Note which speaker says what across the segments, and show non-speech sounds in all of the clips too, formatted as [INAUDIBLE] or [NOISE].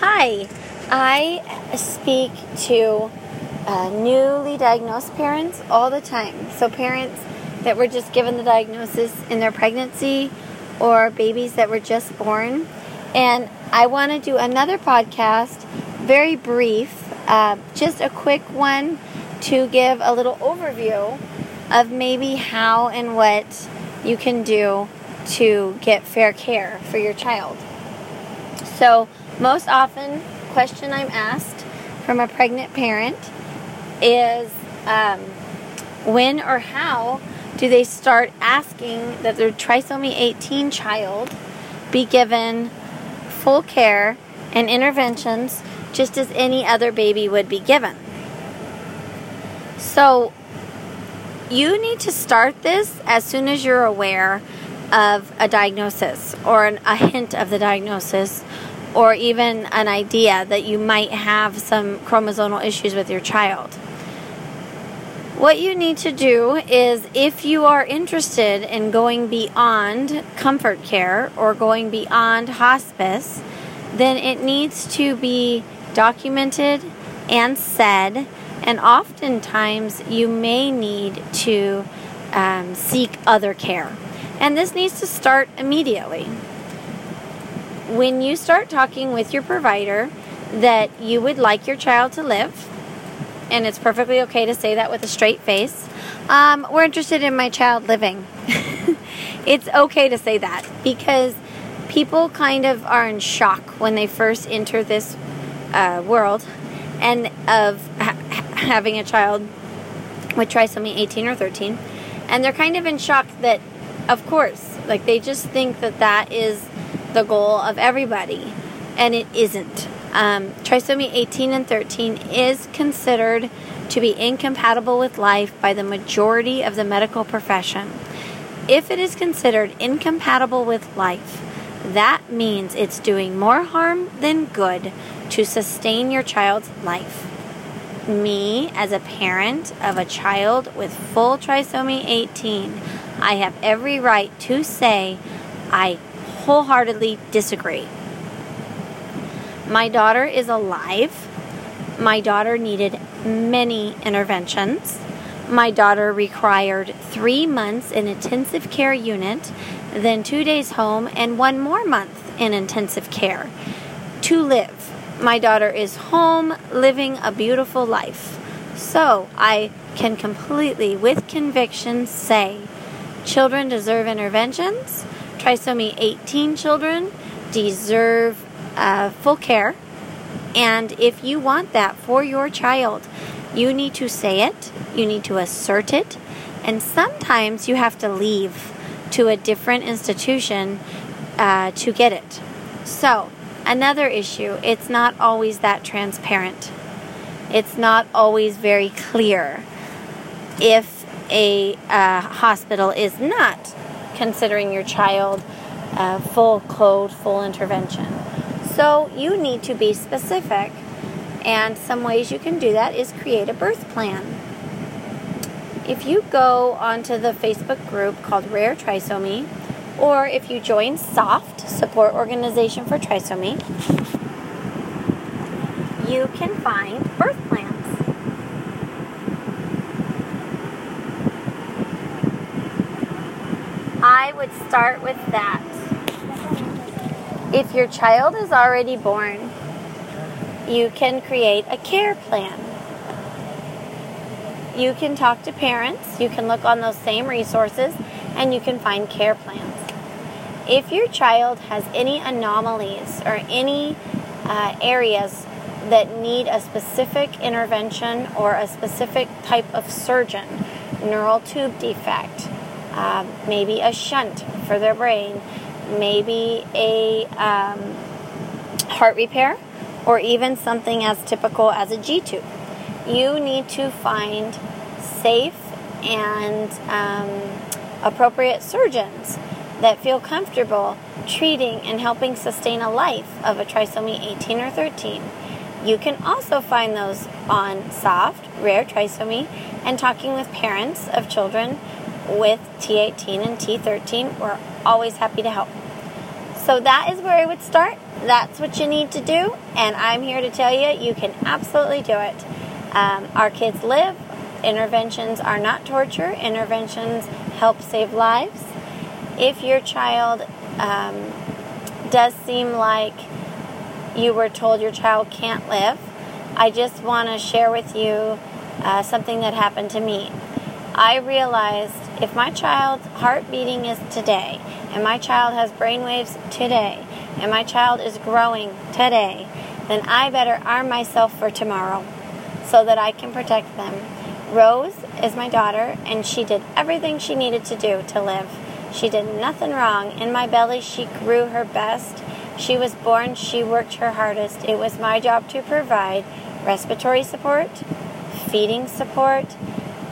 Speaker 1: Hi, I speak to uh, newly diagnosed parents all the time. So, parents that were just given the diagnosis in their pregnancy or babies that were just born. And I want to do another podcast, very brief, uh, just a quick one to give a little overview of maybe how and what you can do to get fair care for your child. So, most often, question I'm asked from a pregnant parent is um, when or how do they start asking that their trisomy 18 child be given full care and interventions just as any other baby would be given? So, you need to start this as soon as you're aware of a diagnosis or an, a hint of the diagnosis or even an idea that you might have some chromosomal issues with your child. What you need to do is if you are interested in going beyond comfort care or going beyond hospice, then it needs to be documented and said, and oftentimes you may need to um, seek other care. And this needs to start immediately. When you start talking with your provider that you would like your child to live, and it's perfectly okay to say that with a straight face. Um, we're interested in my child living. [LAUGHS] it's okay to say that because people kind of are in shock when they first enter this uh, world and of ha- having a child with trisomy 18 or 13 and they're kind of in shock that of course like they just think that that is the goal of everybody and it isn't um, trisomy 18 and 13 is considered to be incompatible with life by the majority of the medical profession. If it is considered incompatible with life, that means it's doing more harm than good to sustain your child's life. Me, as a parent of a child with full trisomy 18, I have every right to say I wholeheartedly disagree. My daughter is alive. My daughter needed many interventions. My daughter required three months in intensive care unit, then two days home, and one more month in intensive care to live. My daughter is home living a beautiful life. So I can completely, with conviction, say children deserve interventions. Trisomy 18 children deserve uh, full care. And if you want that for your child, you need to say it, you need to assert it, and sometimes you have to leave to a different institution uh, to get it. So, another issue, it's not always that transparent. It's not always very clear if a uh, hospital is not considering your child uh, full code, full intervention. So you need to be specific. And some ways you can do that is create a birth plan. If you go onto the Facebook group called Rare Trisomy, or if you join SOFT, Support Organization for Trisomy, you can find birth plans. I would start with that. If your child is already born, you can create a care plan. You can talk to parents, you can look on those same resources, and you can find care plans. If your child has any anomalies or any uh, areas that need a specific intervention or a specific type of surgeon, neural tube defect, uh, maybe a shunt for their brain, maybe a um, heart repair, or even something as typical as a G tube. You need to find safe and um, appropriate surgeons that feel comfortable treating and helping sustain a life of a trisomy 18 or 13. You can also find those on soft, rare trisomy, and talking with parents of children with T18 and T13. We're always happy to help. So that is where I would start. That's what you need to do. And I'm here to tell you, you can absolutely do it. Um, our kids live. Interventions are not torture, interventions help save lives. If your child um, does seem like you were told your child can't live, I just want to share with you uh, something that happened to me. I realized if my child's heart beating is today, and my child has brainwaves today, and my child is growing today, then I better arm myself for tomorrow so that I can protect them. Rose is my daughter, and she did everything she needed to do to live. She did nothing wrong. In my belly, she grew her best. She was born, she worked her hardest. It was my job to provide respiratory support, feeding support,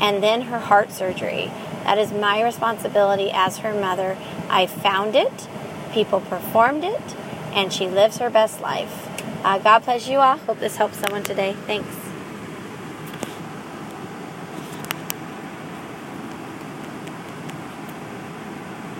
Speaker 1: and then her heart surgery. That is my responsibility as her mother. I found it, people performed it, and she lives her best life. Uh, God bless you all. Hope this helps someone today. Thanks.